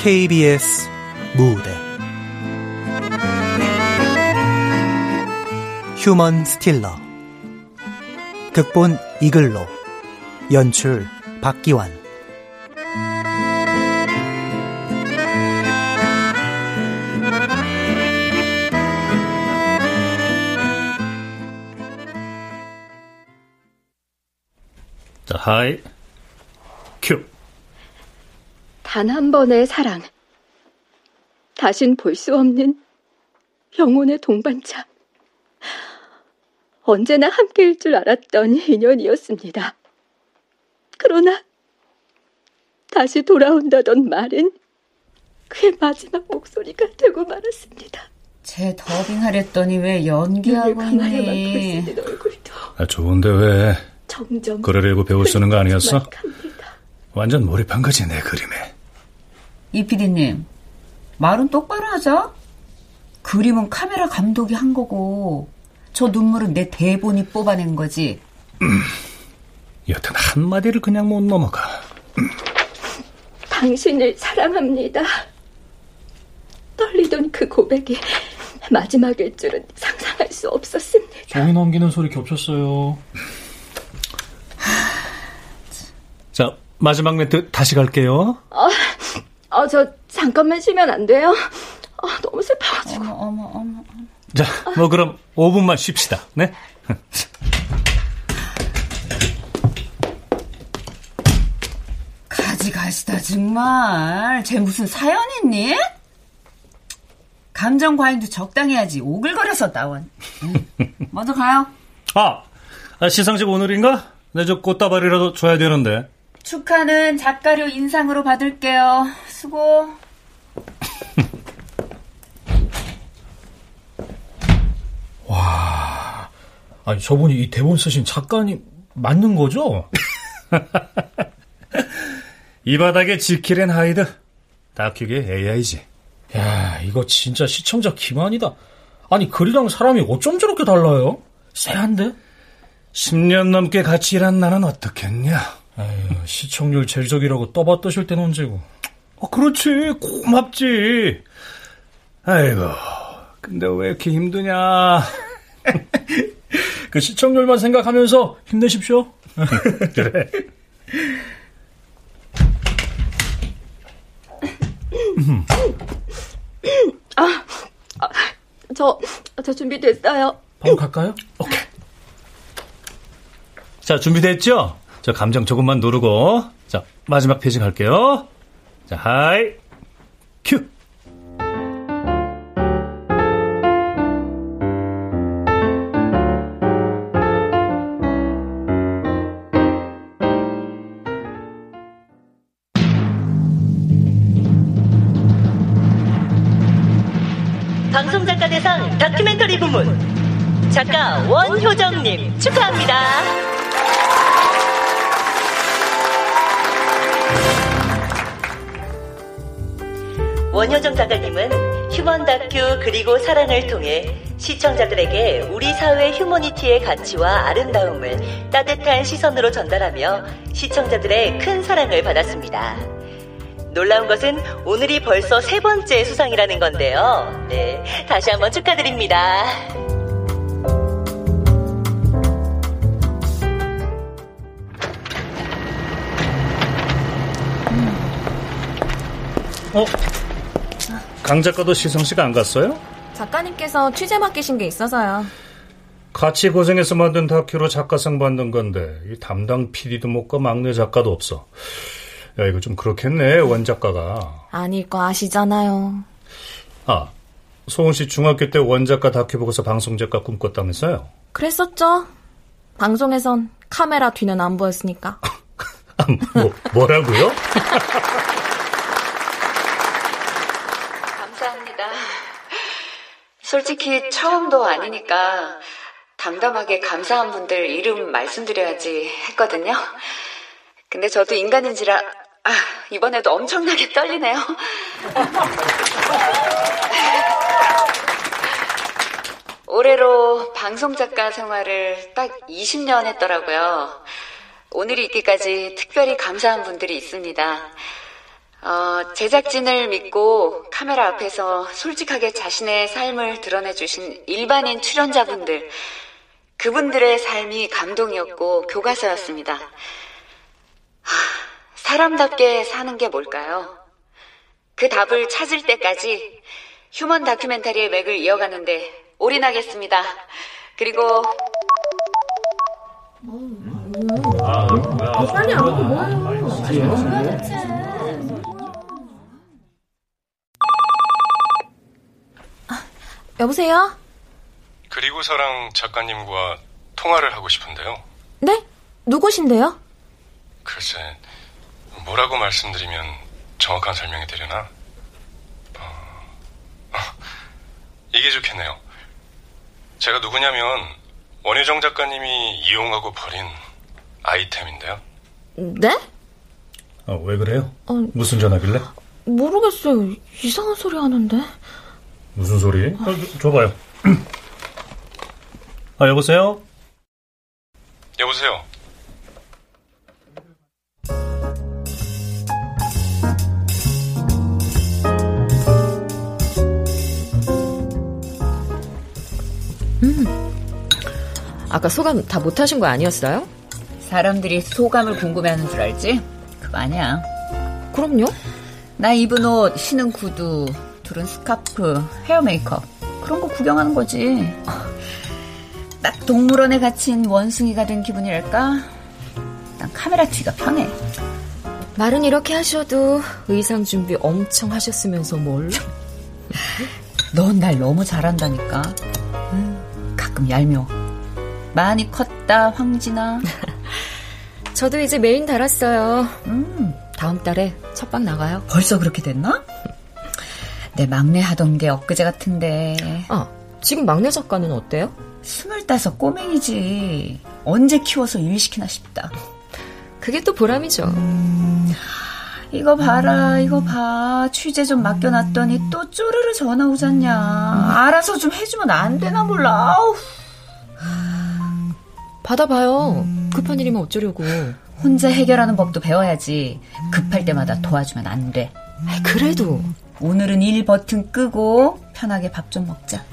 KBS 무대 휴먼 스틸러 극본 이글로 연출 박기환 자, 하이. 큐. 단 한 번의 사랑. 다신 볼 수 없는 영혼의 동반자. 언제나 함께일 줄 알았던 인연이었습니다. 그러나 다시 돌아온다던 말은 그의 마지막 목소리가 되고 말았습니다. 제 더빙하랬더니 왜 연기하고 있니? 아, 좋은데 왜 점점 그러려고 배우 쓰는 거 아니었어? 완전 몰입한 거지 내 그림에. 이 PD님, 말은 똑바로 하자. 그림은 카메라 감독이 한 거고, 저 눈물은 내 대본이 뽑아낸 거지. 여튼 한마디를 그냥 못 넘어가. 당신을 사랑합니다. 떨리던 그 고백이 마지막일 줄은 상상할 수 없었습니다. 종이 넘기는 소리 겹쳤어요. 자, 마지막 멘트 다시 갈게요. 어, 저 잠깐만 쉬면 안 돼요? 어, 너무 슬퍼가지고. 어머, 어머, 어머. 자, 뭐 그럼 5분만 쉽시다. 네? 가지 가시다 정말. 쟤 무슨 사연 있니? 감정 과잉도 적당히 하지. 오글거려서 나온. 응. 먼저 가요. 아, 아, 시상식 오늘인가? 내 저 꽃다발이라도 줘야 되는데. 축하는 작가료 인상으로 받을게요. 수고. 아니, 저분이 이 대본 쓰신 작가님 맞는 거죠? 이 바닥에 지킬앤 하이드. 다큐계 AI지. 야, 이거 진짜 시청자 기만이다. 아니, 글이랑 사람이 어쩜 저렇게 달라요? 쎄한데? 10년 넘게 같이 일한 나는 어떻겠냐? 아유, 시청률 제적이라고 떠받드실 땐 언제고. 어, 그렇지. 고맙지. 아이고, 근데 왜 이렇게 힘드냐? 그 시청률만 생각하면서 힘내십시오. 그래. 저, 저 준비됐어요. 바로 갈까요? 오케이. 자, 준비됐죠? 저 감정 조금만 누르고. 자, 마지막 페이지 갈게요. 자, Hi. 큐. 방송작가 다큐 그리고 사랑을 통해 시청자들에게 우리 사회 휴머니티의 가치와 아름다움을 따뜻한 시선으로 전달하며 시청자들의 큰 사랑을 받았습니다. 놀라운 것은 오늘이 벌써 세 번째 수상이라는 건데요. 네, 다시 한번 축하드립니다. 어? 강 작가도 시상식 안 갔어요? 작가님께서 취재 맡기신 게 있어서요. 같이 고생해서 만든 다큐로 작가상 받는 건데 이 담당 PD도 못 가 막내 작가도 없어. 야 이거 좀 그렇겠네 원 작가가. 아닐 거 아시잖아요. 아 소은 씨 중학교 때 원 작가 다큐 보고서 방송 작가 꿈꿨다면서요? 그랬었죠. 방송에선 카메라 뒤는 안 보였으니까. 아, 뭐 뭐라고요? 감사합니다. 솔직히 처음도 아니니까 담담하게 감사한 분들 이름 말씀드려야지 했거든요. 근데 저도 인간인지라 아, 이번에도 엄청나게 떨리네요. 올해로 방송작가 생활을 딱 20년 했더라고요. 오늘이 있기까지 특별히 감사한 분들이 있습니다. 어, 제작진을 믿고 카메라 앞에서 솔직하게 자신의 삶을 드러내주신 일반인 출연자분들, 그분들의 삶이 감동이었고 교과서였습니다. 하, 사람답게 사는 게 뭘까요? 그 답을 찾을 때까지 휴먼 다큐멘터리의 맥을 이어가는데 올인하겠습니다. 그리고 여보세요? 그리고사랑 작가님과 통화를 하고 싶은데요. 네? 누구신데요? 글쎄, 뭐라고 말씀드리면 정확한 설명이 되려나? 어, 어, 이게 좋겠네요. 제가 누구냐면 원효정 작가님이 이용하고 버린 아이템인데요. 네? 아, 왜 그래요? 어, 무슨 전화길래? 모르겠어요. 이상한 소리 하는데. 무슨 소리? 어, 줘- 줘봐요. 아, 여보세요? 여보세요. 아까 소감 다 못하신 거 아니었어요? 사람들이 소감을 궁금해하는 줄 알지? 그거 아니야. 그럼요. 나 입은 옷, 신은 구두, 둘은 스카프, 헤어 메이크업 그런 거 구경하는 거지. 딱 동물원에 갇힌 원숭이가 된 기분이랄까? 난 카메라 뒤가 편해. 말은 이렇게 하셔도 의상 준비 엄청 하셨으면서 뭘? 넌 날 너무 잘한다니까. 음, 가끔 얄미워. 많이 컸다, 황진아. 저도 이제 메인 달았어요. 음, 다음 달에 첫방 나가요. 벌써 그렇게 됐나? 내 막내 하던 게 엊그제 같은데. 아, 지금 막내 작가는 어때요? 스물다섯 꼬맹이지. 언제 키워서 유의시키나 싶다. 그게 또 보람이죠. 이거 봐라, 이거 봐. 취재 좀 맡겨놨더니 또 쪼르르 전화 오잖냐. 알아서 좀 해주면 안 되나 몰라. 아우. 받아봐요. 급한 일이면 어쩌려고. 혼자 해결하는 법도 배워야지. 급할 때마다 도와주면 안 돼. 그래도 오늘은 일 버튼 끄고 편하게 밥 좀 먹자.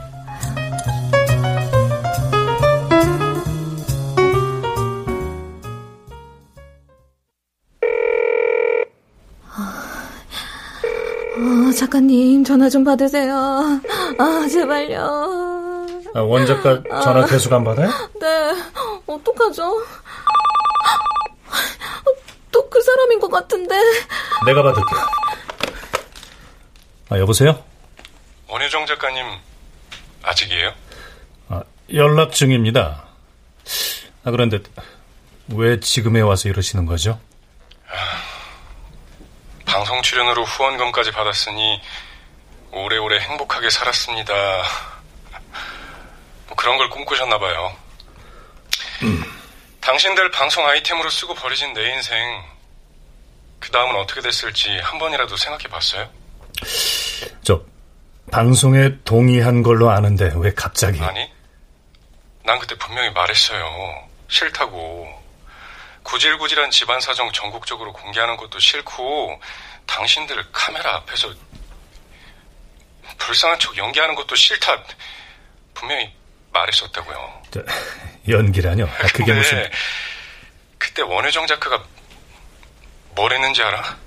아, 작가님, 전화 좀 받으세요. 아, 제발요. 아, 원 작가 전화 계속 안 받아요? 네, 어떡하죠? 또 그 사람인 것 같은데. 내가 받을게. 아, 여보세요? 원효정 작가님 아직이에요? 아, 연락 중입니다. 아, 그런데 왜 지금에 와서 이러시는 거죠? 방송 출연으로 후원금까지 받았으니 오래오래 행복하게 살았습니다. 뭐 그런 걸 꿈꾸셨나 봐요. 당신들 방송 아이템으로 쓰고 버려진 내 인생 그 다음은 어떻게 됐을지 한 번이라도 생각해 봤어요? 저 방송에 동의한 걸로 아는데 왜 갑자기? 아니, 난 그때 분명히 말했어요. 싫다고. 구질구질한 집안 사정 전국적으로 공개하는 것도 싫고, 당신들 카메라 앞에서 불쌍한 척 연기하는 것도 싫다. 분명히 말했었다고요. 저, 연기라뇨? 아, 그게 무슨? 그때 원효정 작가가 뭘 했는지 알아?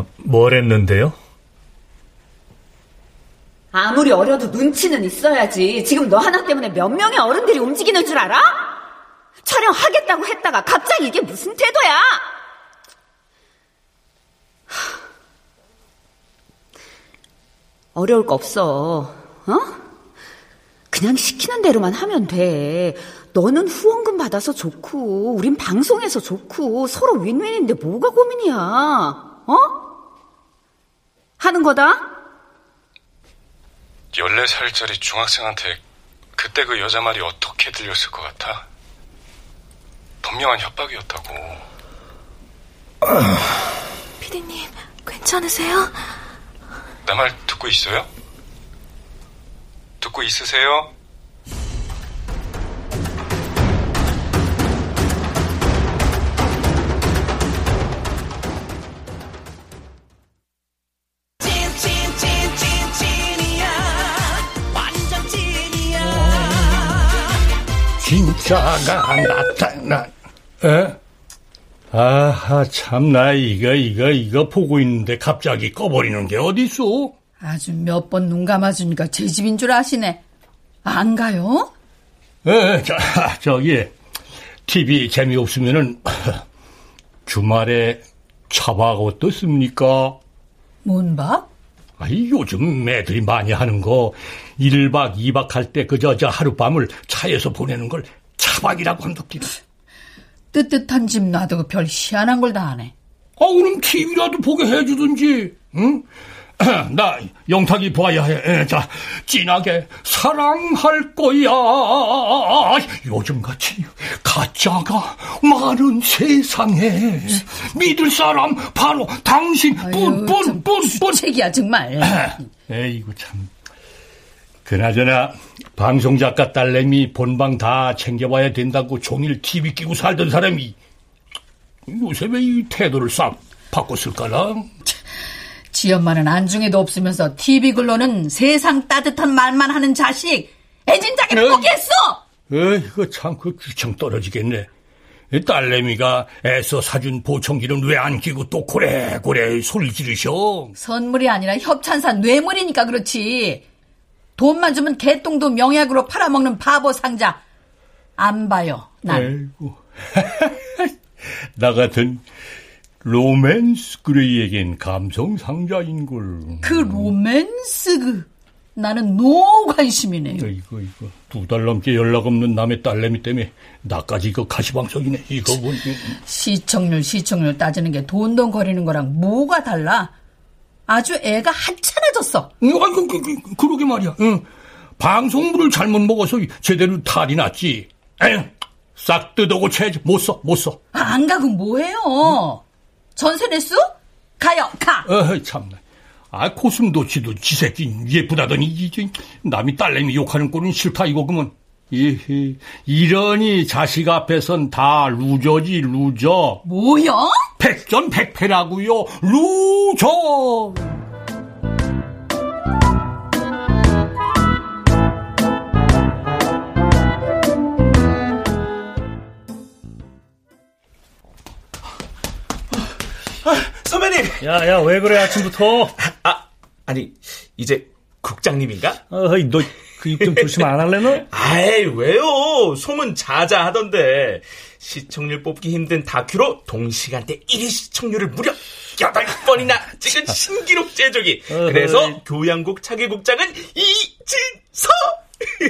아, 뭘 했는데요? 아무리 어려도 눈치는 있어야지. 지금 너 하나 때문에 몇 명의 어른들이 움직이는 줄 알아? 촬영하겠다고 했다가 갑자기 이게 무슨 태도야? 어려울 거 없어. 어? 그냥 시키는 대로만 하면 돼. 너는 후원금 받아서 좋고, 우린 방송에서 좋고, 서로 윈윈인데 뭐가 고민이야? 어? 하는 거다? 14살짜리 중학생한테 그때 그 여자 말이 어떻게 들렸을 것 같아? 분명한 협박이었다고. 피디님, 괜찮으세요? 내말 듣고 있어요? 듣고 있으세요? 진짜가 나타나. 에? 아하, 참나, 이거, 이거, 이거 보고 있는데 갑자기 꺼버리는 게 어딨어? 아주 몇 번 눈 감아주니까 제 집인 줄 아시네. 안 가요? 에, 저, 저기, TV 재미없으면은, 주말에 차박 어떻습니까? 뭔 밥? 아이, 요즘 애들이 많이 하는 거, 1박 2박 할 때 그저 저 하룻밤을 차에서 보내는 걸 차박이라고 한답니다. 뜨뜻한 집 놔두고 별 희한한 걸 다 하네. 아, 그럼 TV라도 보게 해주든지, 응? 나 영탁이 봐야 해. 에, 자, 진하게 사랑할 거야. 요즘같이 가짜가 많은 세상에 믿을 사람 바로 당신 뿐뿐뿐뿐. 책이야 정말. 에이구 참. 그나저나 방송 작가 딸내미 본방 다 챙겨봐야 된다고 종일 TV 끼고 살던 사람이 요새 왜 이 태도를 싹 바꿨을까나? 지 엄마는 안중에도 없으면서 TV 글로는 세상 따뜻한 말만 하는 자식. 애진작에 네. 포기했어. 에이거 참그 귀청 떨어지겠네. 이 딸내미가 애써 사준 보청기는 왜 안 끼고 또 고래고래 소리 지르셔? 선물이 아니라 협찬사 뇌물이니까 그렇지. 돈만 주면 개똥도 명약으로 팔아먹는 바보 상자. 안 봐요, 난. 아이고. 나 같은 로맨스 그레이에겐 감성 상자인걸. 그 로맨스 그 나는 no 관심이네. 이거 이거 두 달 넘게 연락 없는 남의 딸내미 때문에 나까지 이거 가시방석이네. 이거 뭐 시청률 시청률 따지는 게 돈돈 거리는 거랑 뭐가 달라? 아주 애가 하찮아졌어. 응, 아, 그, 그, 그, 그러게 말이야. 응. 방송물을 잘못 먹어서 제대로 탈이 났지. 에휴, 싹 뜯어고쳐야지. 못 써, 못 써. 아, 안 가고 뭐해요? 전세 냈어? 가요, 가. 어이, 참나. 아, 코슴도치도 지 새끼 예쁘다더니, 이제, 남이 딸내미 욕하는 꼴은 싫다, 이거, 그러면. 예헤, 이러니 자식 앞에선 다 루저지, 루저. 뭐야? 백전백패라고요, loser! 선배님! 야, 야, 왜 그래, 아침부터? 아, 아니, 이제 국장님인가? 어이, 너 그 입 좀 조심 안 할래, 너? 아이, 왜요? 소문 자자하던데. 시청률 뽑기 힘든 다큐로 동시간대 1위 시청률을 무려 8번이나 찍은 신기록 제조기. 그래서 교양국 차기국장은 이진서!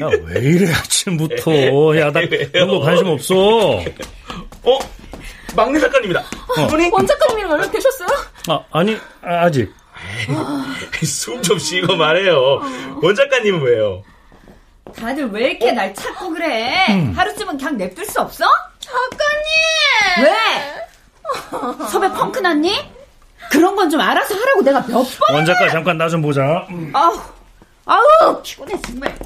야, 왜 이래, 아침부터. 야, 나 그런 거 관심 없어. 어? 막내 작가님이다. 이분이 원 작가님이랑 연락 되셨어요? 아, 아니, 아, 아직. 숨 좀 쉬고 말해요. 원 작가님은 왜요? 다들 왜 이렇게 날 찾고 그래? 하루쯤은 그냥 냅둘 수 없어? 작가님! 왜? 섭외 펑크 났니? 그런 건 좀 알아서 하라고 내가 몇 번. 원 작가, 잠깐 나 좀 보자. 아우, 아우, 피곤해, 정말.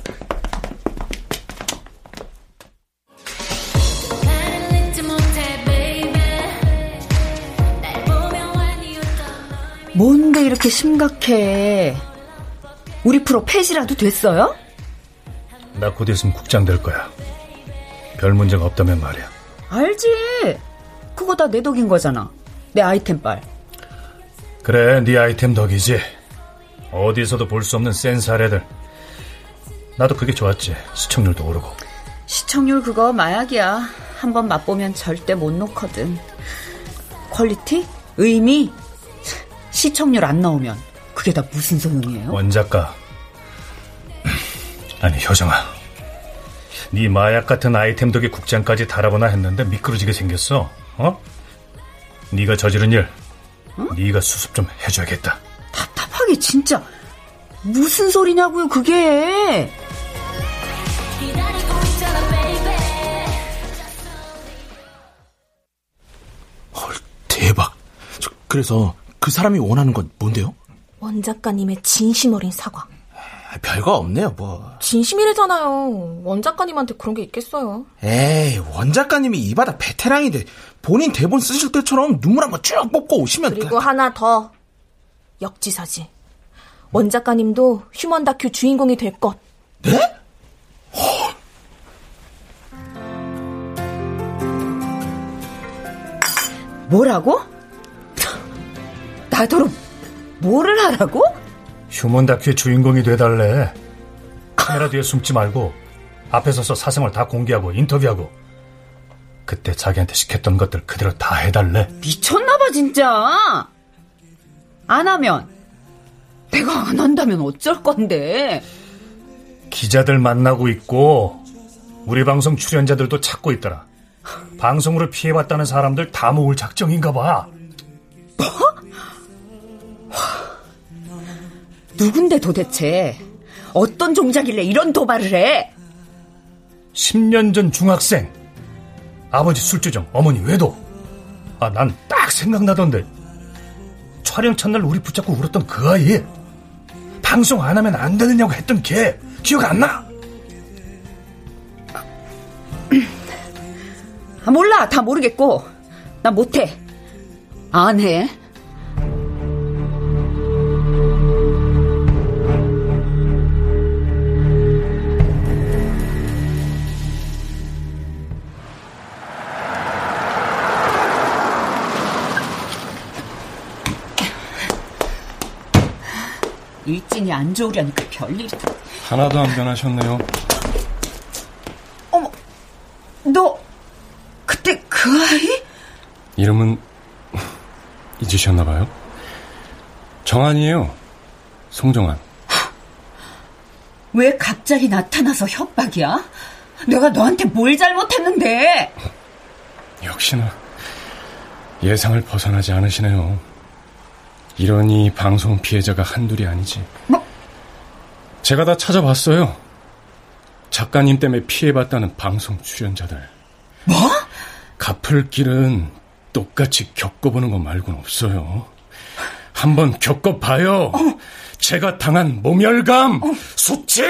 뭔데 이렇게 심각해? 우리 프로 폐지라도 됐어요? 나 곧 있으면 국장 될 거야. 별 문제가 없다면 말이야. 알지. 그거 다 내 덕인 거잖아. 내 아이템 빨. 그래, 네 아이템 덕이지. 어디서도 볼 수 없는 센 사례들. 나도 그게 좋았지. 시청률도 오르고. 시청률 그거 마약이야. 한번 맛보면 절대 못 놓거든. quality? 의미? 시청률 안 나오면 그게 다 무슨 소용이에요? 원 작가. 아니, 효정아. 네 마약 같은 아이템 덕에 국장까지 달아보나 했는데 미끄러지게 생겼어. 어? 네가 저지른 일, 네가 수습 좀 해줘야겠다. 답답하게 진짜 무슨 소리냐고요 그게 대박. 저, 그래서 그 사람이 원하는 건 뭔데요? 원 작가님의 진심 어린 사과. 아, 별거 없네요, 뭐. 진심이래잖아요. 원 작가님한테 그런 게 있겠어요. 에이, 원 작가님이 이 바닥 베테랑인데 본인 대본 쓰실 때처럼 눈물 한번 쭉 뽑고 오시면 그 그리고 그... 하나 더 역지사지. 원 작가님도 휴먼 다큐 주인공이 될 것. 네? 허... 뭐라고? 나더러 뭐를 하라고? 휴먼 다큐의 주인공이 돼달래. 카메라 뒤에 숨지 말고 앞에 서서 사생활 다 공개하고 인터뷰하고 그때 자기한테 시켰던 것들 그대로 다 해달래. 미쳤나봐 진짜. 안 하면 내가 안 한다면 어쩔 건데. 기자들 만나고 있고 우리 방송 출연자들도 찾고 있더라. 방송으로 피해봤다는 사람들 다 모을 작정인가 봐. 뭐? 누군데 도대체 어떤 종자길래 이런 도발을 해? 10년 전 중학생. 아버지 술주정, 어머니 외도. 아, 난 딱 생각나던데. 촬영 첫날 우리 붙잡고 울었던 그 아이. 방송 안 하면 안 되느냐고 했던 걔. 기억 안 나? 아, 몰라. 다 모르겠고. 나 못해. 안 해. 일진이 안 좋으려니까 별일이 다. 하나도 안 변하셨네요. 어머, 너 그때 그 아이? 이름은 잊으셨나 봐요. 정한이에요. 송정한. 왜 갑자기 나타나서 협박이야? 내가 너한테 뭘 잘못했는데? 역시나 예상을 벗어나지 않으시네요. 이러니 방송 피해자가 한둘이 아니지. 뭐? 제가 다 찾아봤어요. 작가님 때문에 피해봤다는 방송 출연자들. 뭐? 갚을 길은 똑같이 겪어보는 것 말고는 없어요. 한번 겪어봐요. 어. 제가 당한 모멸감, 어. 수치,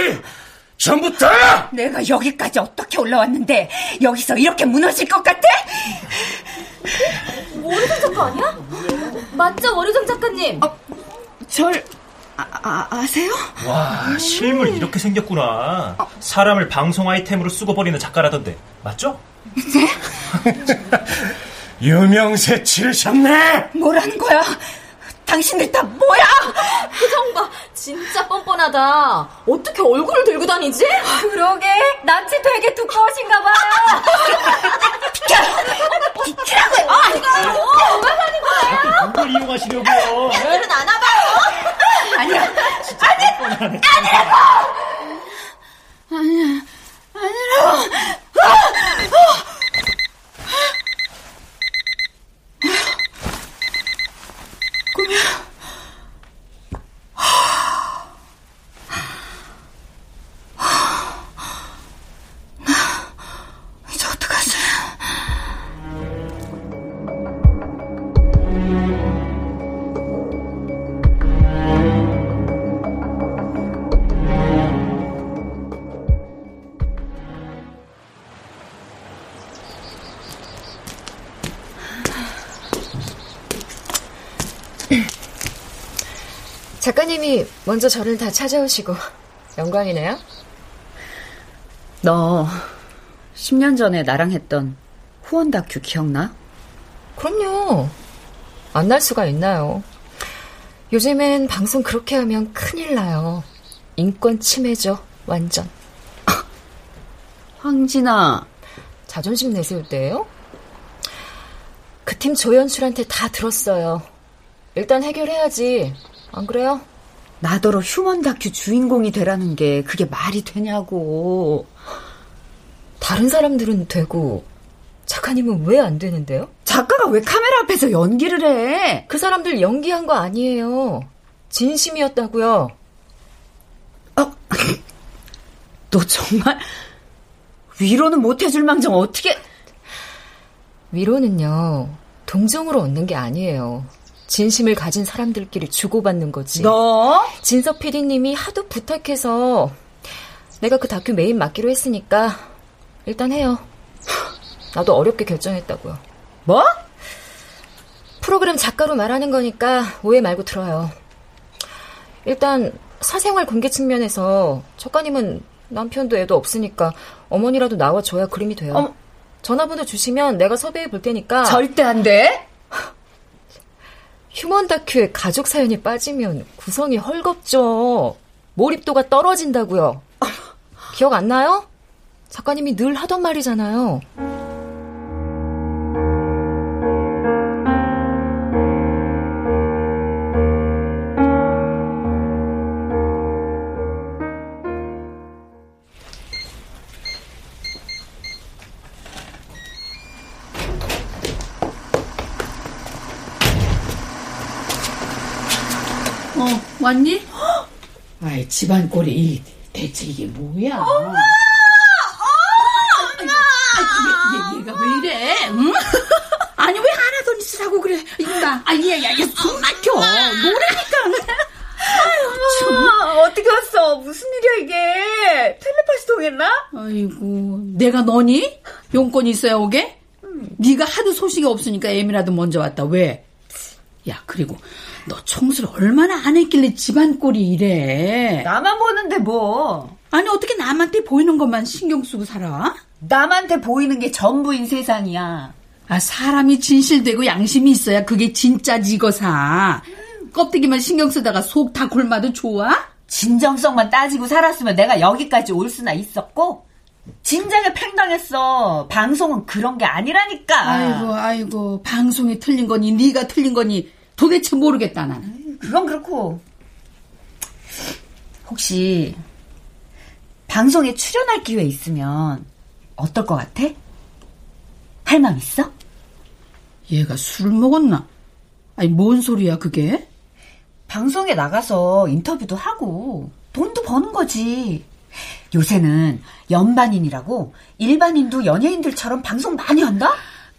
전부 다! 내가 여기까지 어떻게 올라왔는데 여기서 이렇게 무너질 것 같아? 월요정 작가 아니야? 맞죠, 월요정 작가님? 어, 절 아, 아, 아세요? 와, 실물 이렇게 생겼구나. 어. 사람을 방송 아이템으로 쓰고 버리는 작가라던데. 맞죠? 네? 유명세 치르셨네! 뭐라는 거야? 당신들 다 뭐야? 표정 봐. 진짜 뻔뻔하다. 어떻게 얼굴을 들고 다니지? 그러게. 낯이 되게 두꺼우신가 봐요. 비켜! 비키라고요! 아, 이거 왜 하는 거예요? 그걸 이용하시려고요. 애들은 안 와봐요. 아니야. 아니, 아니라고! 아니야. 아니라고! 아! 아! 작가님이 먼저 저를 다 찾아오시고 영광이네요. 너 10년 전에 나랑 했던 후원 다큐 기억나? 그럼요. 안 날 수가 있나요? 요즘엔 방송 그렇게 하면 큰일 나요. 인권 침해죠, 완전. 황진아. 자존심 내세울 때예요? 그 팀 조연출한테 다 들었어요. 일단 해결해야지. 안 그래요? 나더러 휴먼 다큐 주인공이 되라는 게 그게 말이 되냐고. 다른 사람들은 되고 작가님은 왜 안 되는데요? 작가가 왜 카메라 앞에서 연기를 해? 그 사람들 연기한 거 아니에요. 진심이었다고요. 어, 너 정말 위로는 못 해줄 망정 어떻게? 위로는요 동정으로 얻는 게 아니에요. 진심을 가진 사람들끼리 주고받는 거지. 너? 진석 PD님이 하도 부탁해서 내가 그 다큐 메인 맡기로 했으니까 일단 해요. 나도 어렵게 결정했다고요. 뭐? 프로그램 작가로 말하는 거니까 오해 말고 들어요. 일단 사생활 공개 측면에서 작가님은 남편도 애도 없으니까 어머니라도 나와줘야 그림이 돼요. 어머. 전화번호 주시면 내가 섭외해 볼 테니까 절대 안 돼. 휴먼 다큐에 가족 사연이 빠지면 구성이 헐겁죠. 몰입도가 떨어진다고요. 기억 안 나요? 작가님이 늘 하던 말이잖아요. 왔니? 아이, 집안 꼴이 대체 이게 뭐야? 엄마! 엄마! 얘, 얘, 얘가 왜 이래? 응? 아니, 왜 하나도 있으라고 그래? 이봐. 아, 얘, 야, 얘, 숨 막혀. 노래니까. 엄마, 어떻게 왔어? 무슨 일이야, 이게? 텔레파시 통했나? 아이고, 내가 너니? 용건이 있어야 오게? 네가 하도 소식이 없으니까 애미라도 먼저 왔다. 왜? 야, 그리고 너 청소를 얼마나 안 했길래 집안 꼴이 이래? 나만 보는데 뭐? 아니, 어떻게 남한테 보이는 것만 신경 쓰고 살아? 남한테 보이는 게 전부인 세상이야. 아, 사람이 진실되고 양심이 있어야 그게 진짜지, 이거사. 껍데기만 신경 쓰다가 속 다 골마도 좋아? 진정성만 따지고 살았으면 내가 여기까지 올 수나 있었고, 진작에 팽당했어. 방송은 그런 게 아니라니까. 아이고, 아이고, 방송이 틀린 거니, 네가 틀린 거니, 도대체 모르겠다, 난. 그건 그렇고, 혹시, 방송에 출연할 기회 있으면, 어떨 것 같아? 할 맘 있어? 얘가 술 먹었나? 아니, 뭔 소리야, 그게? 방송에 나가서 인터뷰도 하고, 돈도 버는 거지. 요새는 연반인이라고 일반인도 연예인들처럼 방송 많이 한다?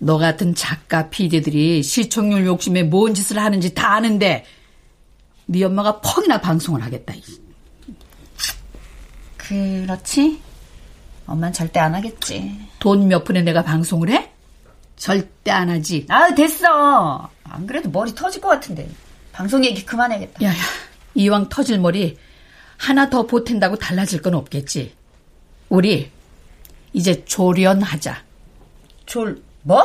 너 같은 작가, 피디들이 시청률 욕심에 뭔 짓을 하는지 다 아는데 네 엄마가 퍽이나 방송을 하겠다. 그렇지. 엄만 절대 안 하겠지. 돈 몇 푼에 내가 방송을 해? 절대 안 하지. 아 됐어. 안 그래도 머리 터질 것 같은데. 방송 얘기 그만해야겠다. 야야, 이왕 터질 머리 하나 더 보탠다고 달라질 건 없겠지. 우리 이제 조련하자. 졸 뭐?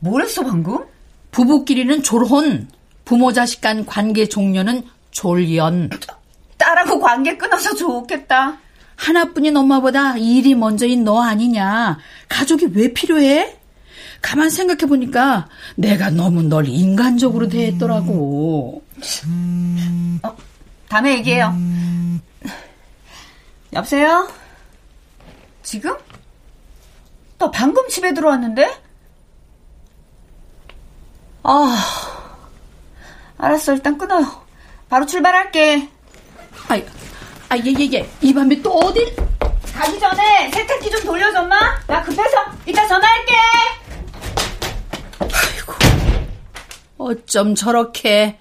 뭐랬어 방금? 부부끼리는 졸혼, 부모 자식 간 관계 종료는 졸연. 딸하고 관계 끊어서 좋겠다. 하나뿐인 엄마보다 일이 먼저인 너 아니냐. 가족이 왜 필요해? 가만 생각해 보니까 내가 너무 널 인간적으로 대했더라고. 어, 다음에 얘기해요. 여보세요? 지금? 너 방금 집에 들어왔는데? 아, 알았어. 일단 끊어요. 바로 출발할게. 아, 아, 예, 예, 예. 이 밤에 또 어딜? 가기 전에 세탁기 좀 돌려줘, 엄마. 나 급해서 이따 전화할게. 아이고, 어쩜 저렇게.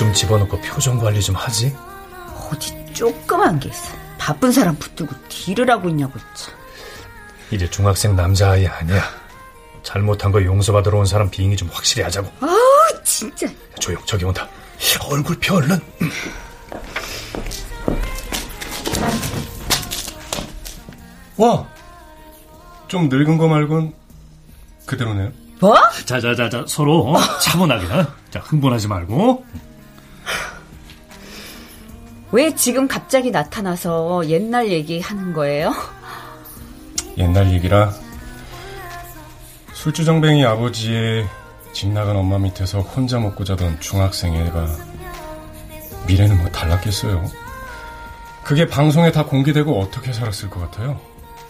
좀 집어넣고 표정 관리 좀 하지? 어디 조그만 게 있어. 바쁜 사람 붙들고 딜을 하고 있냐고, 참. 이제 중학생 남자아이 아니야. 잘못한 거 용서받으러 온 사람 비행이 좀 확실히 하자고. 아우, 진짜. 조용, 저기 온다. 얼굴 펴, 얼른. 와, 좀 늙은 거 말곤 그대로네요. 뭐? 자자자자 서로 어? 차분하게. 어? 자 흥분하지 말고. 왜 지금 갑자기 나타나서 옛날 얘기 하는 거예요? 옛날 얘기라 술주정뱅이 아버지의 집 나간 엄마 밑에서 혼자 먹고 자던 중학생 애가 미래는 뭐 달랐겠어요. 그게 방송에 다 공개되고 어떻게 살았을 것 같아요?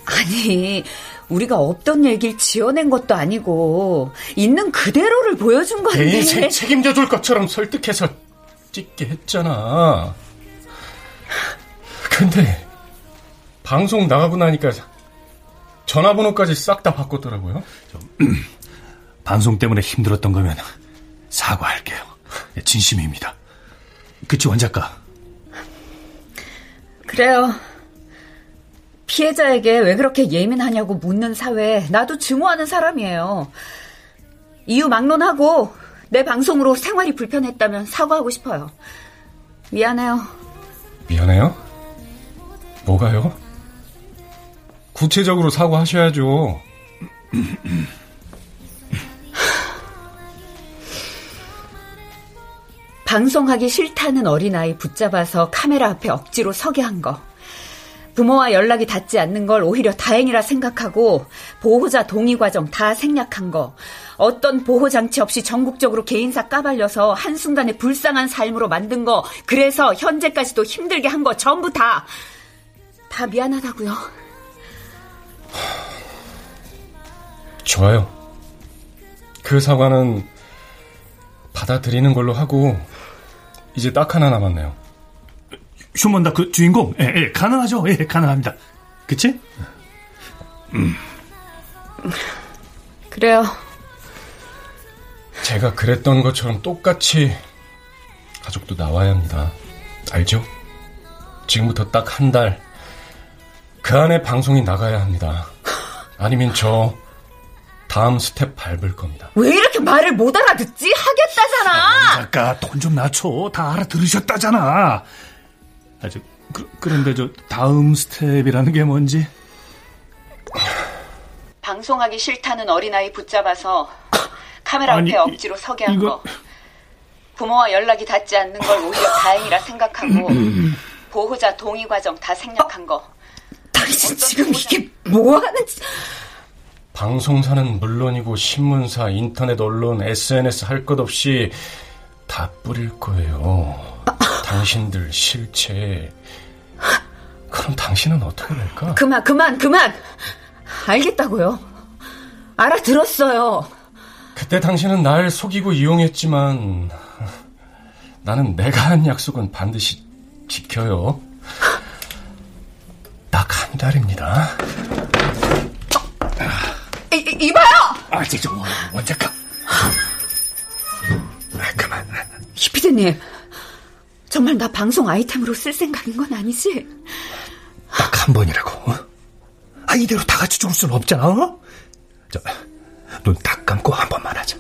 아니, 우리가 없던 얘기를 지어낸 것도 아니고 있는 그대로를 보여준 건데. 내 인생 책임져 줄 것처럼 설득해서 찍게 했잖아. 근데 방송 나가고 나니까 전화번호까지 싹 다 바꿨더라고요. 방송 때문에 힘들었던 거면 사과할게요. 진심입니다. 그치 원 작가? 그래요. 피해자에게 왜 그렇게 예민하냐고 묻는 사회에 나도 증오하는 사람이에요. 이유 막론하고 내 방송으로 생활이 불편했다면 사과하고 싶어요. 미안해요. 미안해요? 뭐가요? 구체적으로 사과하셔야죠. 방송하기 싫다는 어린아이 붙잡아서 카메라 앞에 억지로 서게 한 거. 부모와 연락이 닿지 않는 걸 오히려 다행이라 생각하고 보호자 동의 과정 다 생략한 거. 어떤 보호 장치 없이 전국적으로 개인사 까발려서 한순간에 불쌍한 삶으로 만든 거. 그래서 현재까지도 힘들게 한 거 전부 다. 다 미안하다고요. 좋아요. 그 사과는 받아들이는 걸로 하고 이제 딱 하나 남았네요. 휴먼 다그 주인공, 예, 예, 가능하죠? 예, 가능합니다. 그치? 음. 그래요. 제가 그랬던 것처럼 똑같이 가족도 나와야 합니다. 알죠? 지금부터 딱 한 달, 그 안에 방송이 나가야 합니다. 아니면 저 다음 스텝 밟을 겁니다. 왜 이렇게 말을 못 알아듣지? 하겠다잖아. 아, 작가 돈 좀 낮춰. 다 알아들으셨다잖아. 아주 그, 그런데 저 다음 스텝이라는 게 뭔지? 방송하기 싫다는 어린아이 붙잡아서 카메라 아니, 앞에 억지로 서게 한 이거... 거. 부모와 연락이 닿지 않는 걸 오히려 다행이라 생각하고 보호자 동의 과정 다 생략한 거. 당신 지금 이게 뭐 하는 짓... 방송사는 물론이고 신문사, 인터넷 언론, SNS 할 것 없이 다 뿌릴 거예요. 당신들 실체. 그럼 당신은 어떻게 될까? 그만, 그만, 그만! 알겠다고요. 알아들었어요. 그때 당신은 날 속이고 이용했지만 나는 내가 한 약속은 반드시 지켜요. 딱한 달입니다. 이, 이봐요! 아, 저, 원, 원작가. 아, 그만. 히피디님, 정말 나 방송 아이템으로 쓸 생각인 건 아니지? 딱 한 번이라고. 어? 아, 이대로 다 같이 죽을 수는 없잖아, 어? 저, 눈 딱 감고 한 번만 하자.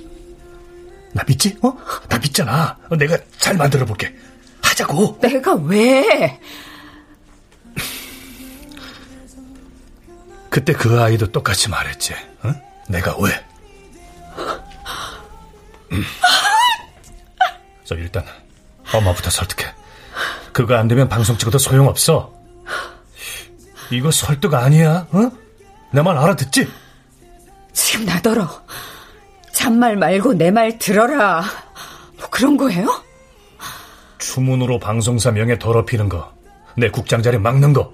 나 믿지? 어? 나 믿잖아. 어, 내가 잘 만들어 볼게. 하자고. 내가 왜? 그때 그 아이도 똑같이 말했지. 어? 내가 왜? 음. 저 일단 엄마부터 설득해. 그거 안 되면 방송 찍어도 소용없어. 이거 설득 아니야, 어? 내 말 알아듣지? 지금 나더러 잔말 말고 내 말 들어라. 뭐 그런 거예요? 추문으로 방송사 명예 더럽히는 거, 내 국장 자리 막는 거,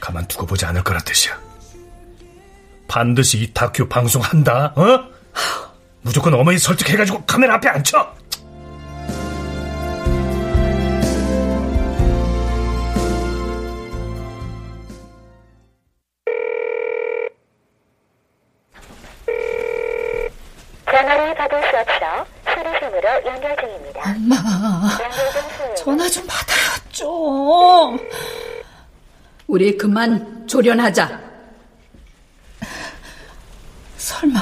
가만두고 보지 않을 거란 뜻이야. 반드시 이 다큐 방송한다, 어? 무조건 어머니 설득해가지고 카메라 앞에 앉혀! 전화를 받을 수 없어 수리송으로 연결 중입니다. 엄마, 전화 좀 받아요, 좀. 우리 그만 조련하자. 설마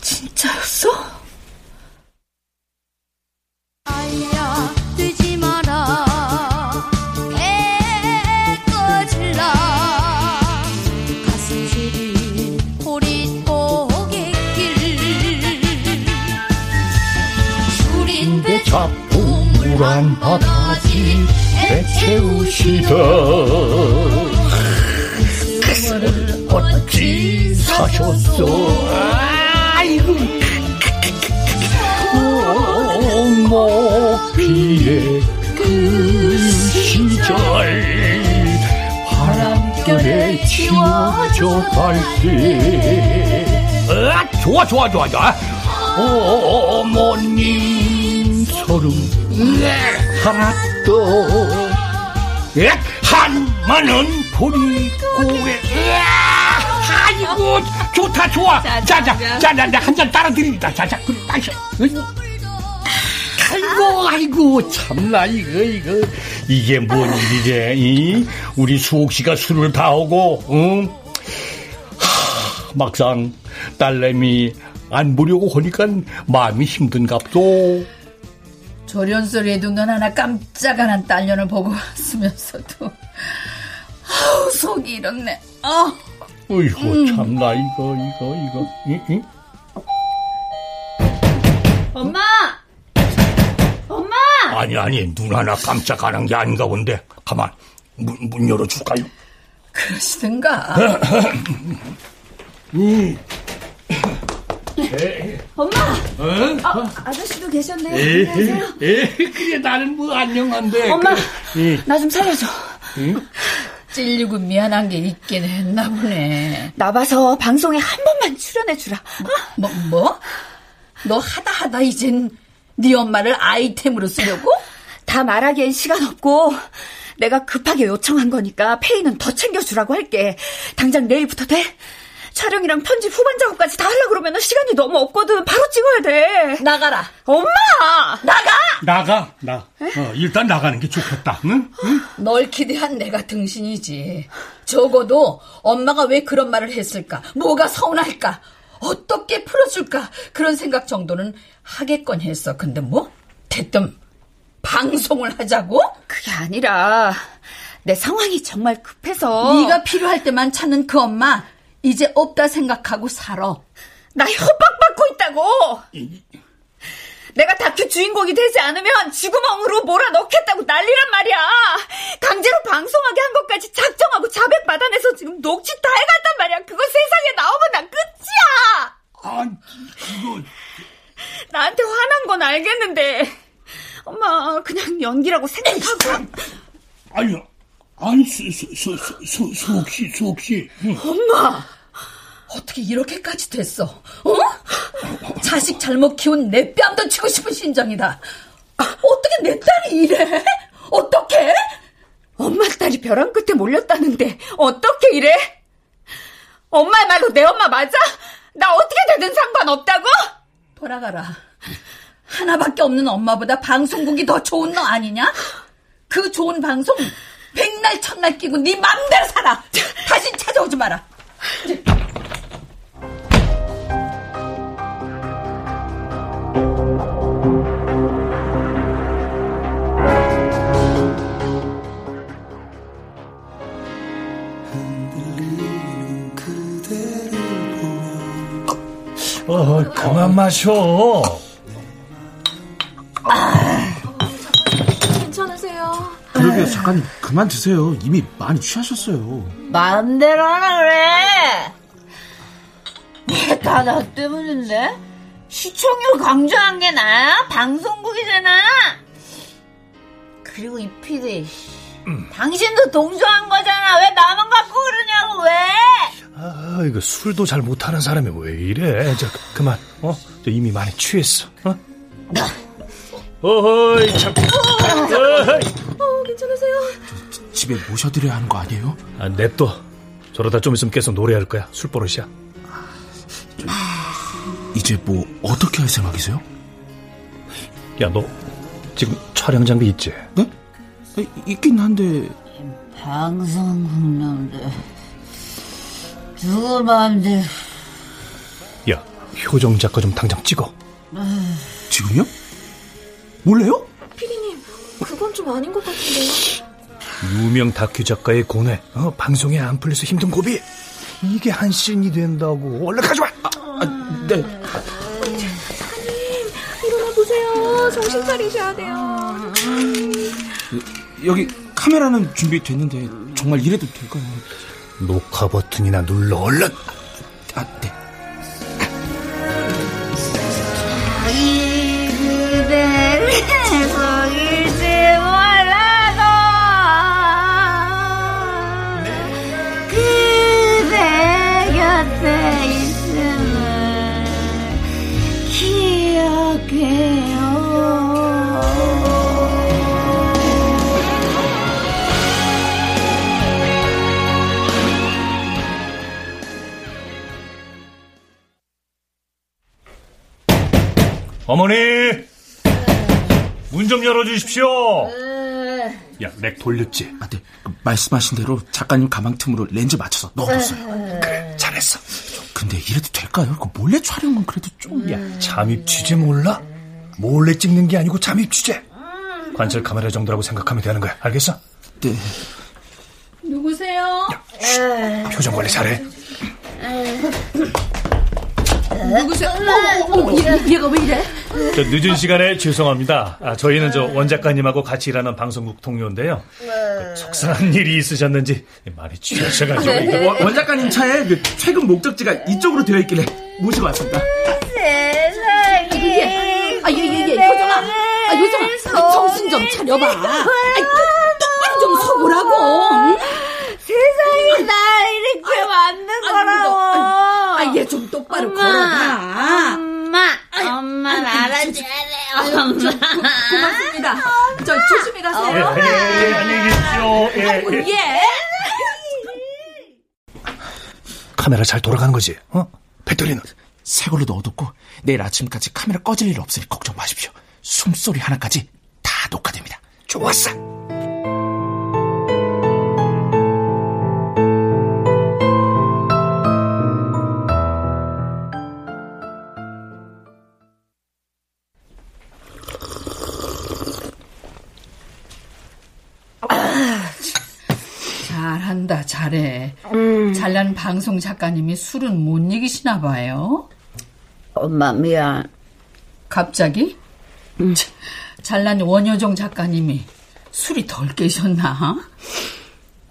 진짜였어? 자꾸 물한 바다지. 배채우시다 어찌 사셨어? 아이고. 목피의 그 시절 바람결에 지워져 갈때 아, 좋아 좋아 좋아 좋아 어머님 소름 하나 또 한만원 보리고에 아이고 좋다 좋아. 자자 자 자 한 잔 따라 드립니다. 자자 그래 마셔. 아이고 아이고 참나 이거 이거. 이게 뭔 일이래 이? 우리 수옥 씨가 술을 다 오고 응? 하, 막상 딸내미 안 보려고 하니까 마음이 힘든갑소. 조련소리에도 눈 하나 깜짝안 딸년을 보고 왔으면서도. 아우 속이 이렇네. 아. 어이구 음. 참나 이거 이거 이거. 응? 응? 엄마! 엄마! 아니 아니 눈 하나 깜짝 안한게 아닌가 본데. 가만 문, 문 열어줄까요? 그러시든가. 음. 엄마! 어? 아, 아저씨도 계셨네요. 에, 안녕하세요. 에, 그래 나는 뭐 안녕한데. 엄마! 그, 나좀 살려줘. 응? 찔리고 미안한 게 있긴 했나 보네. 나봐서 방송에 한 번만 출연해 주라. 뭐, 뭐? 너 하다 하다 이젠 네 엄마를 아이템으로 쓰려고? 다 말하기엔 시간 없고 내가 급하게 요청한 거니까 페이는 더 챙겨주라고 할게. 당장 내일부터 돼? 촬영이랑 편집 후반 작업까지 다 하려고 그러면 시간이 너무 없거든. 바로 찍어야 돼. 나가라. 엄마! 나가! 나가 나. 어, 일단 나가는 게 좋겠다. 응? 응? 널 기대한 내가 등신이지. 적어도 엄마가 왜 그런 말을 했을까? 뭐가 서운할까? 어떻게 풀어줄까? 그런 생각 정도는 하겠건 했어. 근데 뭐? 대뜸 방송을 하자고? 그게 아니라 내 상황이 정말 급해서 네가 필요할 때만 찾는 그 엄마 이제 없다 생각하고 살아. 나 협박받고 있다고. 내가 다큐 주인공이 되지 않으면 쥐구멍으로 몰아넣겠다고 난리란 말이야. 강제로 방송하게 한 것까지 작정하고 자백 받아내서 지금 녹취 다 해갔단 말이야. 그거 세상에 나오면 난 끝이야. 아, 이거 나한테 화난 건 알겠는데 엄마 그냥 연기라고 생각하고 아니 아니 수수 수 수 수옥 씨 수옥 씨. 엄마 어떻게 이렇게까지 됐어? 어? 자식 잘못 키운 내 뺨도 치고 싶은 심정이다. 어떻게 내 딸이 이래? 어떻게? 엄마 딸이 벼랑 끝에 몰렸다는데 어떻게 이래? 엄마 말고 내 엄마 맞아? 나 어떻게 되든 상관없다고? 돌아가라. 하나밖에 없는 엄마보다 방송국이 더 좋은 너 아니냐? 그 좋은 방송 백날 첫날 끼고 네 맘대로 살아. 다시 찾아오지 마라. 어, 그만 마셔. 괜찮으세요? 그러게요, 작가님. 그만 드세요. 이미 많이 취하셨어요. 마음대로 하라 그래. 다나 때문인데? 시청률 강조한 게 나야? 방송국이잖아. 그리고 이 피디, 당신도 동조한 거잖아. 왜 나만 갖고 그러냐고 왜? 아, 이거 술도 잘 못하는 사람이 왜 이래? 저, 그만, 어? 저 이미 많이 취했어, 어? 어허이, 참. 어허이. 어, 괜찮으세요? 집에 모셔드려야 하는 거 아니에요? 아, 냅둬. 저러다 좀 있으면 계속 노래할 거야. 술 버릇이야. 이제 뭐 어떻게 할 생각이세요? 야, 너 지금 촬영 장비 있지? 네? 아, 있긴 한데 방송국 놈들. 누구 마음대로. 야, 효정 작가 좀 당장 찍어. 지금요? 몰래요? 그건 좀 아닌 것 같은데요. 유명 다큐 작가의 고뇌, 어, 방송에 안 풀려서 힘든 고비. 이게 한 씬이 된다고. 얼른 가져와! 아, 네. 일어나 보세요. 정신 차리셔야 돼요. 여기 카메라는 준비됐는데 정말 이래도 될까요? 녹화 버튼이나 눌러, 얼른! 아, 네. 어머니! 문 좀 열어주십시오! 야, 맥 돌렸지? 아, 네. 그 말씀하신 대로 작가님 가방 틈으로 렌즈 맞춰서 넣어뒀어요. 그래, 잘했어. 근데 이래도 될까요? 그 몰래 촬영은 그래도 좀. 야, 잠입 취재 몰라? 몰래 찍는 게 아니고 잠입 취재. 관찰 카메라 정도라고 생각하면 되는 거야. 알겠어? 네. 누구세요? 표정 관리 잘해. 누구세요? 어, 어, 어, 얘, 얘가 왜 이래? 저 늦은 시간에 죄송합니다. 아, 저희는 저 원 작가님하고 같이 일하는 방송국 동료인데요. 그 속상한 일이 있으셨는지 많이 취하셔가지고. 네. 원, 원 작가님 차에 그 최근 목적지가 이쪽으로 되어 있길래 모시고 왔습니다. 세상에. 아, 얘, 얘, 얘, 효정아. 아, 효정아. 아, 정신 좀 차려봐. 아, 똑바로 좀 서보라고. 응? 세상이 날 이렇게 만든 거라고. 아, 얘 좀 똑바로 걸어봐. 엄마, 엄마 알아줘야 돼. 엄마. 고맙습니다. 저 조심히 가세요. 예, 예, 예, 안녕히 계십시오. 예, 아이고, 예. 예. 카메라 잘 돌아가는 거지? 어? 배터리는? 새 걸로 넣어뒀고 내일 아침까지 카메라 꺼질 일 없으니 걱정 마십시오. 숨소리 하나까지 다 녹화됩니다. 좋았어. 잘해. 잘난 방송 작가님이 술은 못 이기시나 봐요. 엄마 미안. 갑자기? 차, 잘난 원효정 작가님이 술이 덜 깨셨나?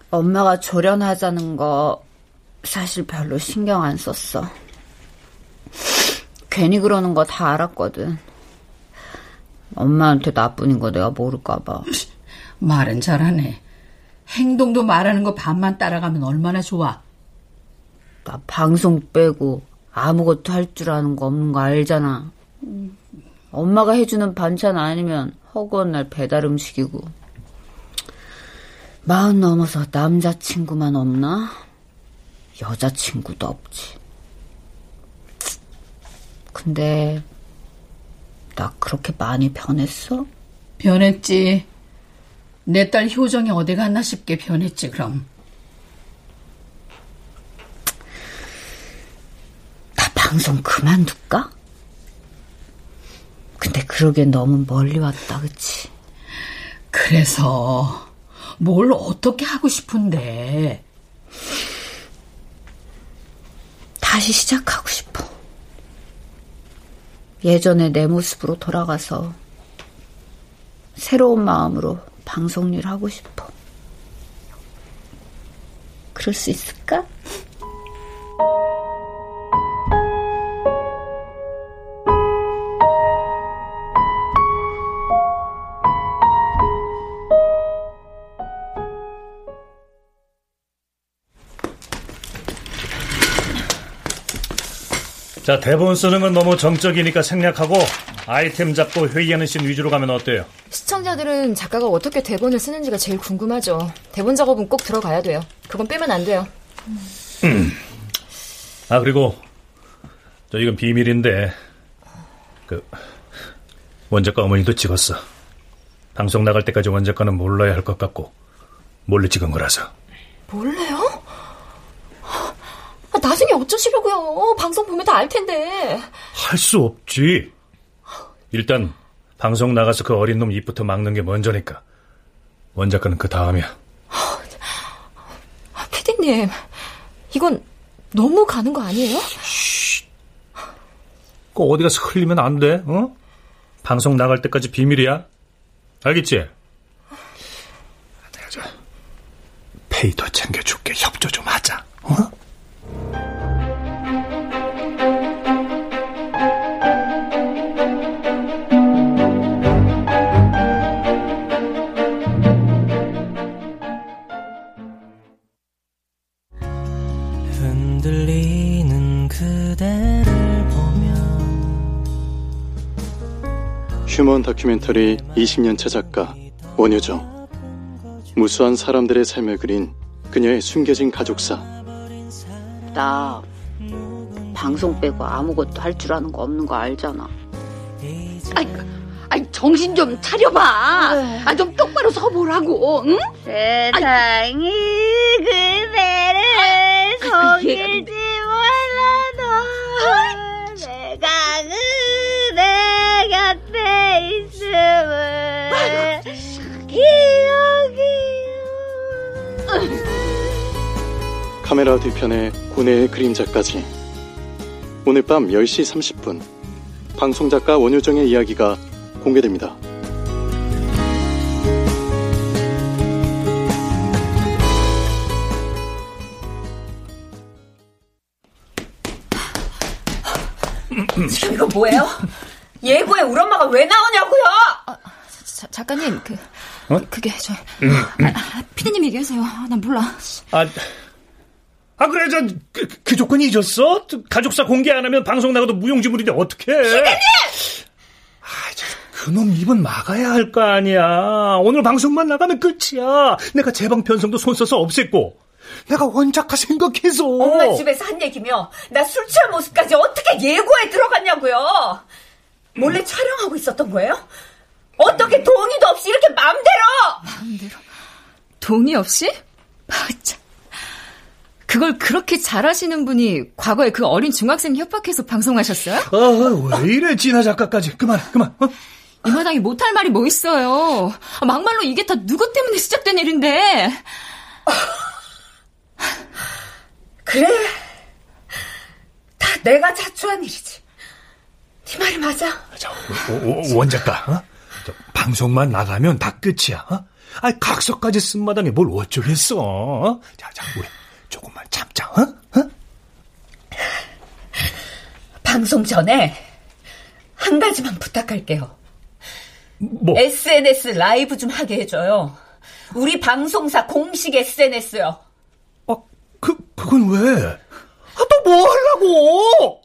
엄마가 조련하자는 거 사실 별로 신경 안 썼어. 괜히 그러는 거 다 알았거든. 엄마한테 나뿐인 거 내가 모를까봐. 말은 잘하네. 행동도 말하는 거 반만 따라가면 얼마나 좋아. 나 방송 빼고 아무것도 할 줄 아는 거 없는 거 알잖아. 엄마가 해주는 반찬 아니면 허구한 날 배달 음식이고. 마흔 넘어서 남자친구만 없나? 여자친구도 없지. 근데 나 그렇게 많이 변했어? 변했지. 내 딸 효정이 어디 갔나 싶게 변했지, 그럼. 나 방송 그만둘까? 근데 그러기엔 너무 멀리 왔다, 그치? 그래서 뭘 어떻게 하고 싶은데? 다시 시작하고 싶어. 예전에 내 모습으로 돌아가서 새로운 마음으로 방송 일 하고 싶어. 그럴 수 있을까? 자, 대본 쓰는 건 너무 정적이니까 생략하고 아이템 잡고 회의하는 씬 위주로 가면 어때요? 시청자들은 작가가 어떻게 대본을 쓰는지가 제일 궁금하죠. 대본 작업은 꼭 들어가야 돼요. 그건 빼면 안 돼요. 음. 아, 그리고 저 이건 비밀인데 그 원작가 어머니도 찍었어. 방송 나갈 때까지 원작가는 몰라야 할 것 같고 몰래 찍은 거라서. 몰래요? 아, 나중에 어쩌시려고요? 방송 보면 다 알 텐데. 할 수 없지. 일단 방송 나가서 그 어린 놈 입부터 막는 게 먼저니까. 원 작가는 그 다음이야. 피디님, 이건 너무 가는 거 아니에요? 그 어디 가서 흘리면 안 돼, 어? 방송 나갈 때까지 비밀이야. 알겠지? 내가 저 페이도 챙겨줄게. 협조 좀 하자. 휴먼 다큐멘터리 20년차 작가 원효정 무수한 사람들의 삶을 그린 그녀의 숨겨진 가족사 나 방송 빼고 아무것도 할 줄 아는 거 없는 거 알잖아. 아이, 아이 정신 좀 차려봐. 아, 좀 똑바로 서보라고, 응? 세상이 그대를 속일지 몰라도 곁에 있음을 기억해요. 카메라 뒤편에 고뇌의 그림자까지 오늘 밤 10시 30분 방송작가 원효정의 이야기가 공개됩니다. 이거 뭐예요? 예고에 우리 엄마가 왜 나오냐고요? 아, 자, 작가님, 그, 어? 그게 저, 음, 음. 아, 피디님 얘기하세요. 난 몰라. 아, 아 그래 저 그, 그 조건이 잊었어? 가족사 공개 안 하면 방송 나가도 무용지물인데 어떡해? 피디님! 아, 그놈 입은 막아야 할 거 아니야. 오늘 방송만 나가면 끝이야. 내가 제방 편성도 손 써서 없앴고. 내가 원작가 생각해서. 엄마 집에서 한 얘기며 나 술 취한 모습까지 어떻게 예고에 들어갔냐고요? 몰래 촬영하고 있었던 거예요? 어떻게 동의도 없이 이렇게 마음대로! 마음대로? 동의 없이? 아, 참. 그걸 그렇게 잘하시는 분이 과거에 그 어린 중학생 협박해서 방송하셨어요? 아, 왜 이래, 진아 작가까지. 그만, 그만. 어? 이 마당에 못할 말이 뭐 있어요. 막말로 이게 다 누구 때문에 시작된 일인데. 그래. 다 내가 자초한 일이지. 네 말이 맞아. 자, 원 작가, 어? 저, 방송만 나가면 다 끝이야. 어? 아, 각서까지 쓴 마당에 뭘 어쩌겠어. 어? 자, 자, 우리 조금만 참자. 어? 어? 방송 전에 한 가지만 부탁할게요. 뭐? SNS 라이브 좀 하게 해줘요. 우리 방송사 공식 SNS요. 그, 그건 왜? 아, 또 뭐 하려고?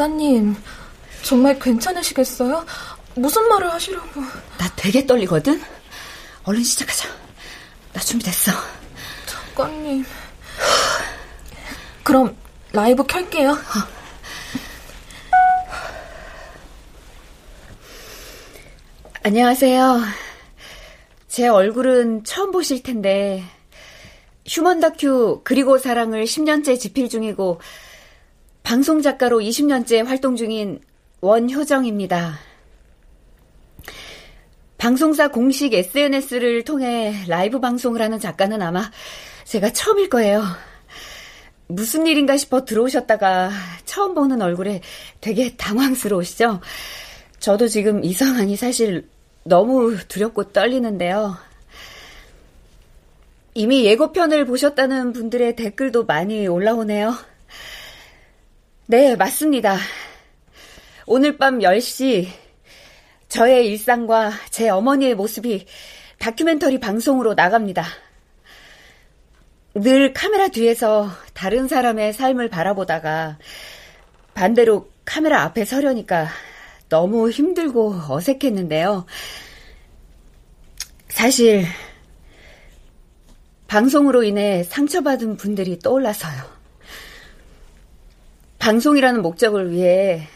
작가님, 정말 괜찮으시겠어요? 무슨 말을 하시려고? 나 되게 떨리거든? 얼른 시작하자. 나 준비됐어. 작가님. 그럼 라이브 켤게요. 안녕하세요. 제 얼굴은 처음 보실 텐데 휴먼 다큐 그리고 사랑을 10년째 집필 중이고 방송 작가로 20년째 활동 중인 원효정입니다. 방송사 공식 SNS를 통해 라이브 방송을 하는 작가는 아마 제가 처음일 거예요. 무슨 일인가 싶어 들어오셨다가 처음 보는 얼굴에 되게 당황스러우시죠? 저도 지금 이 상황이 사실 너무 두렵고 떨리는데요. 이미 예고편을 보셨다는 분들의 댓글도 많이 올라오네요. 네, 맞습니다. 오늘 밤 10시 저의 일상과 제 어머니의 모습이 다큐멘터리 방송으로 나갑니다. 늘 카메라 뒤에서 다른 사람의 삶을 바라보다가 반대로 카메라 앞에 서려니까 너무 힘들고 어색했는데요. 사실 방송으로 인해 상처받은 분들이 떠올라서요. 방송이라는 목적을 위해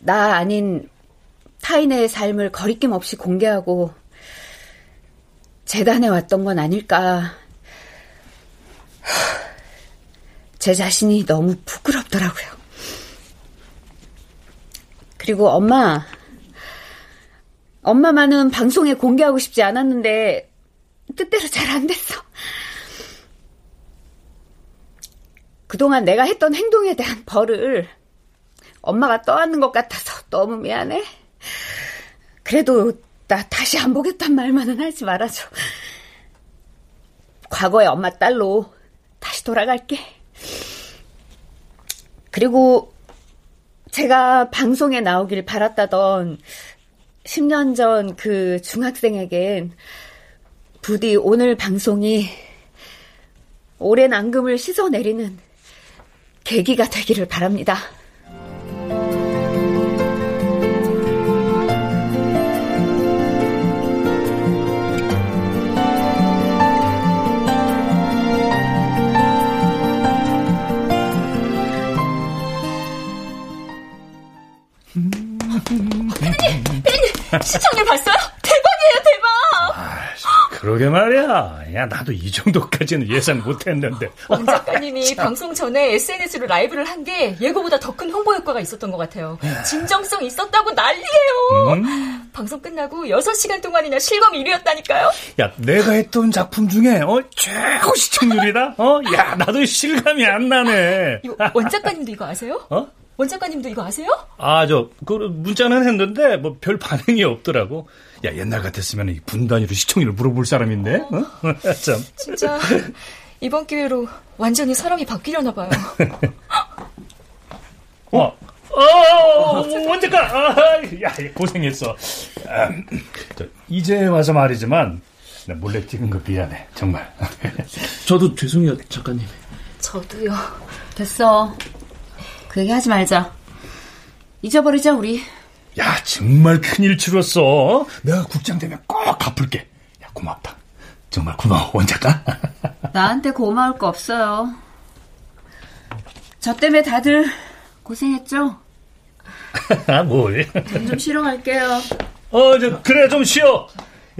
나 아닌 타인의 삶을 거리낌 없이 공개하고 재단해 왔던 건 아닐까. 제 자신이 너무 부끄럽더라고요. 그리고 엄마, 엄마만은 방송에 공개하고 싶지 않았는데 뜻대로 잘 안 됐어. 그동안 내가 했던 행동에 대한 벌을 엄마가 떠안는 것 같아서 너무 미안해. 그래도 나 다시 안 보겠단 말만은 하지 말아줘. 과거의 엄마 딸로 다시 돌아갈게. 그리고 제가 방송에 나오길 바랐다던 10년 전 그 중학생에겐 부디 오늘 방송이 오랜 앙금을 씻어내리는 계기가 되기를 바랍니다. 시청률 봤어요? 아, 그러게 말이야. 야, 나도 이 정도까지는 예상 못 했는데. 원 작가님이 방송 전에 SNS로 라이브를 한 게 예고보다 더 큰 홍보 효과가 있었던 것 같아요. 진정성 있었다고 난리예요. 음? 방송 끝나고 6시간 동안이나 실검 1위였다니까요. 야, 내가 했던 작품 중에 어, 최고 시청률이다. 어? 야, 나도 실감이 안 나네. 원 작가님도 이거 아세요? 어? 원 작가님도 이거 아세요? 아, 저, 그, 문자는 했는데, 뭐, 별 반응이 없더라고. 야, 옛날 같았으면 분 단위로 시청률 물어볼 사람인데, 어? 참. 진짜, 이번 기회로 완전히 사람이 바뀌려나 봐요. 어, 어, 어, 원 작가, 아, 야, 고생했어. 아, 저, 이제 와서 말이지만, 나 몰래 찍은 거 미안해, 정말. 저도 죄송해요, 작가님. 저도요. 됐어. 그 얘기 하지 말자. 잊어버리자, 우리. 야, 정말 큰일 치렀어. 내가 국장 되면 꼭 갚을게. 야, 고맙다. 정말 고마워, 원작가. 나한테 고마울 거 없어요. 저 때문에 다들 고생했죠? 아, 뭘. 좀 쉬러 갈게요. 어, 저, 그래, 좀 쉬어.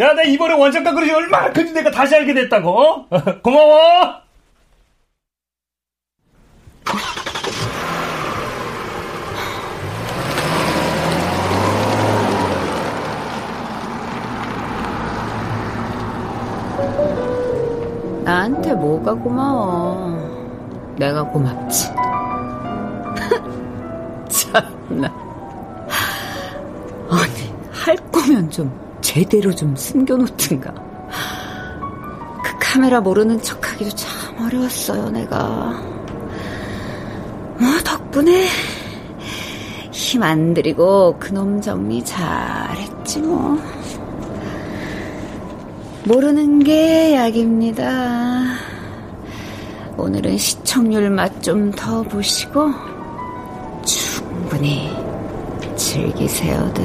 야, 나 이번에 원작가 그릇이 얼마나 큰지 내가 다시 알게 됐다고, 어? 고마워! 나한테 뭐가 고마워. 내가 고맙지. 참나. 아니, 할 거면 좀 제대로 좀 숨겨놓든가. 그 카메라 모르는 척 하기도 참 어려웠어요, 내가. 뭐, 덕분에 힘 안 들이고 그놈 정리 잘했지, 뭐. 모르는 게 약입니다. 오늘은 시청률 맛 좀 더 보시고 충분히 즐기세요들.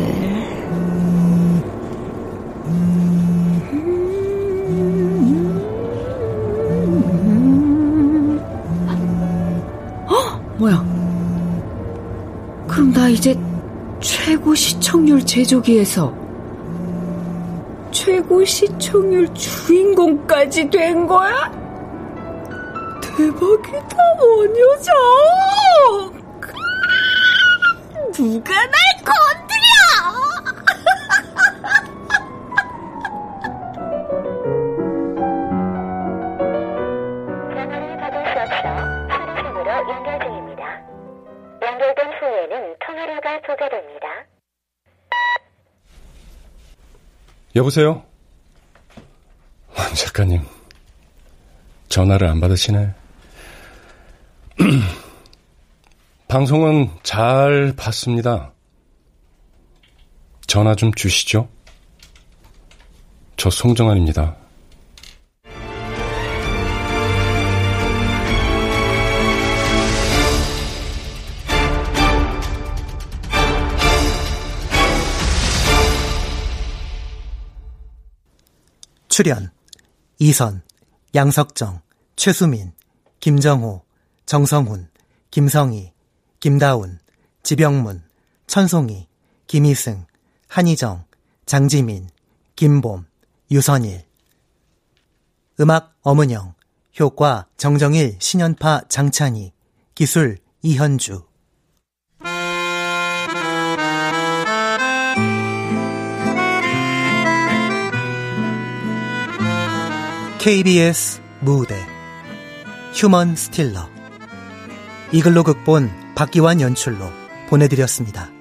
어? 뭐야? 그럼 나 이제 최고 시청률 제조기에서 최고 시청률 주인공까지 된 거야? 대박이다, 원효정! 누가 날 건드려! 여보세요? 왕 작가님, 전화를 안 받으시네. 방송은 잘 봤습니다. 전화 좀 주시죠. 저 송정환입니다. 출연 이선, 양석정, 최수민, 김정호, 정성훈, 김성희, 김다운, 지병문, 천송이, 김희승, 한희정, 장지민, 김봄, 유선일. 음악 엄은영 효과 정정일, 신연파 장찬희 기술 이현주 KBS 무대 휴먼 스틸러 이글로 극본 박기환 연출로 보내드렸습니다.